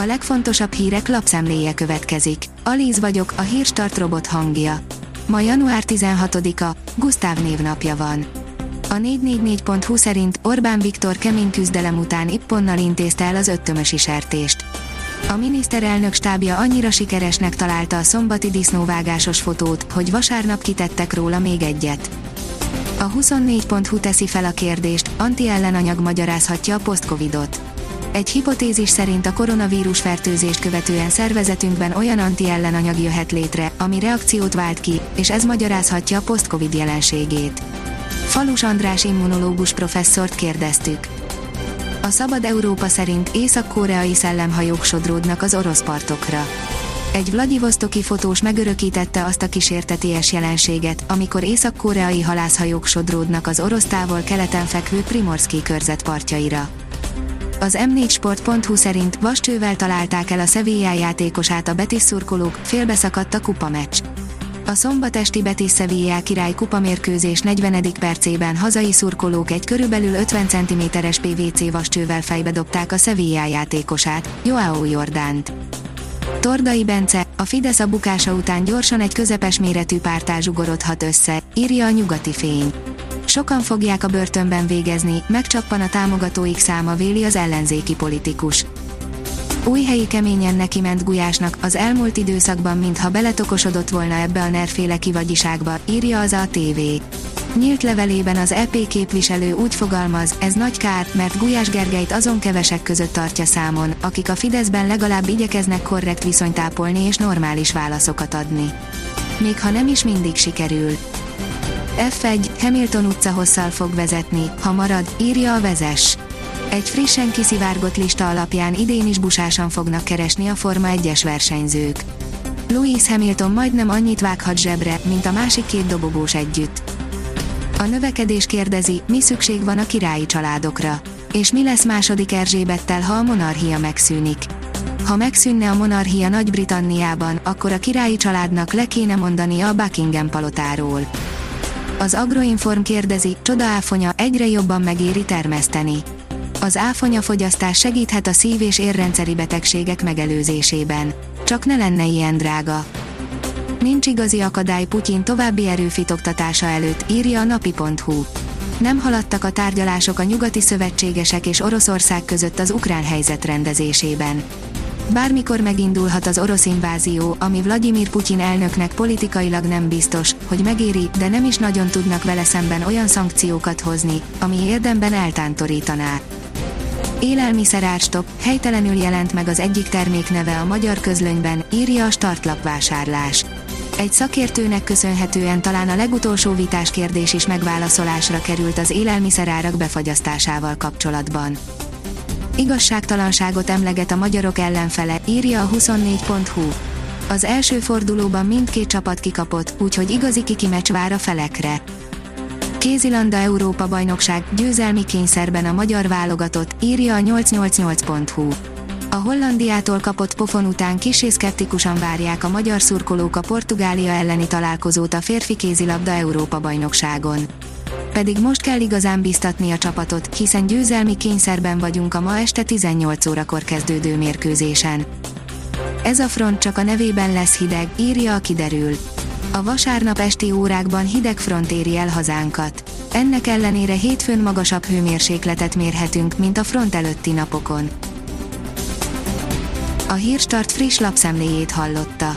A legfontosabb hírek lapszemléje következik. Alíz vagyok, a hírstart robot hangja. Ma január 16-a, Gusztáv névnapja van. A 444.hu szerint Orbán Viktor kemény küzdelem után Ipponnal intézte el az öttömösi sertést. A miniszterelnök stábja annyira sikeresnek találta a szombati disznóvágásos fotót, hogy vasárnap kitettek róla még egyet. A 24.hu teszi fel a kérdést, anti-ellenanyag magyarázhatja a posztcovidot. Egy hipotézis szerint a koronavírus fertőzést követően szervezetünkben olyan anti-ellenanyag jöhet létre, ami reakciót vált ki, és ez magyarázhatja a post-covid jelenségét. Falus András immunológus professzort kérdeztük. A Szabad Európa szerint észak-koreai szellemhajók sodródnak az orosz partokra. Egy Vladivostoki fotós megörökítette azt a kísérteties jelenséget, amikor észak-koreai halászhajók sodródnak az orosz távol keleten fekvő Primorski körzet partjaira. Az m4sport.hu szerint vascsővel találták el a Sevilla játékosát a Betis szurkolók, félbeszakadt a kupa meccs. A szombatesti Betis Sevilla király kupamérkőzés 40. percében hazai szurkolók egy körülbelül 50 cm-es PVC vascsővel fejbe dobták a Sevilla játékosát, Joao Jordánt. Tordai Bence, a Fidesz a bukása után gyorsan egy közepes méretű pártá zsugorodhat össze, írja a nyugati fény. Sokan fogják a börtönben végezni, megcsappan a támogatóik száma véli az ellenzéki politikus. Új helyi keményen neki ment Gulyásnak, az elmúlt időszakban mintha beletokosodott volna ebbe a nerféle kivagyiságba, írja az a TV. Nyílt levelében az EP képviselő úgy fogalmaz, ez nagy kár, mert Gulyás Gergelyt azon kevesek között tartja számon, akik a Fideszben legalább igyekeznek korrekt viszonyt és normális válaszokat adni. Még ha nem is mindig sikerül. F1, Hamilton utca hosszal fog vezetni, ha marad, írja a vezes. Egy frissen kiszivárgott lista alapján idén is busásan fognak keresni a Forma 1-es versenyzők. Louis Hamilton majdnem annyit vághat zsebre, mint a másik két dobogós együtt. A növekedés kérdezi, mi szükség van a királyi családokra. És mi lesz második Erzsébettel, ha a monarchia megszűnik. Ha megszűnne a monarchia Nagy-Britanniában, akkor a királyi családnak le kéne mondania a Buckingham palotáról. Az Agroinform kérdezi, csoda áfonya, egyre jobban megéri termeszteni. Az áfonya fogyasztás segíthet a szív- és érrendszeri betegségek megelőzésében. Csak ne lenne ilyen drága. Nincs igazi akadály Putyin további erőfitoktatása előtt, írja a napi.hu. Nem haladtak a tárgyalások a nyugati szövetségesek és Oroszország között az ukrán helyzet rendezésében. Bármikor megindulhat az orosz invázió, ami Vladimir Putyin elnöknek politikailag nem biztos, hogy megéri, de nem is nagyon tudnak vele szemben olyan szankciókat hozni, ami érdemben eltántorítaná. Élelmiszerárstop, helytelenül jelent meg az egyik termék neve a magyar közlönyben, írja a startlapvásárlás. Egy szakértőnek köszönhetően talán a legutolsó vitás kérdés is megválaszolásra került az élelmiszerárak befagyasztásával kapcsolatban. Igazságtalanságot emleget a magyarok ellenfele, írja a 24.hu. Az első fordulóban mindkét csapat kikapott, úgyhogy igazi kiki meccs vár a felekre. Kézilanda Európa bajnokság győzelmi kényszerben a magyar válogatott, írja a 888.hu. A Hollandiától kapott pofon után kisé szkeptikusan várják a magyar szurkolók a Portugália elleni találkozót a férfi kézilabda Európa bajnokságon. Pedig most kell igazán biztatni a csapatot, hiszen győzelmi kényszerben vagyunk a ma este 18 órakor kezdődő mérkőzésen. Ez a front csak a nevében lesz hideg, írja a kiderül. A vasárnap esti órákban hideg front éri el hazánkat. Ennek ellenére hétfőn magasabb hőmérsékletet mérhetünk, mint a front előtti napokon. A Hírstart friss lapszemléjét hallotta.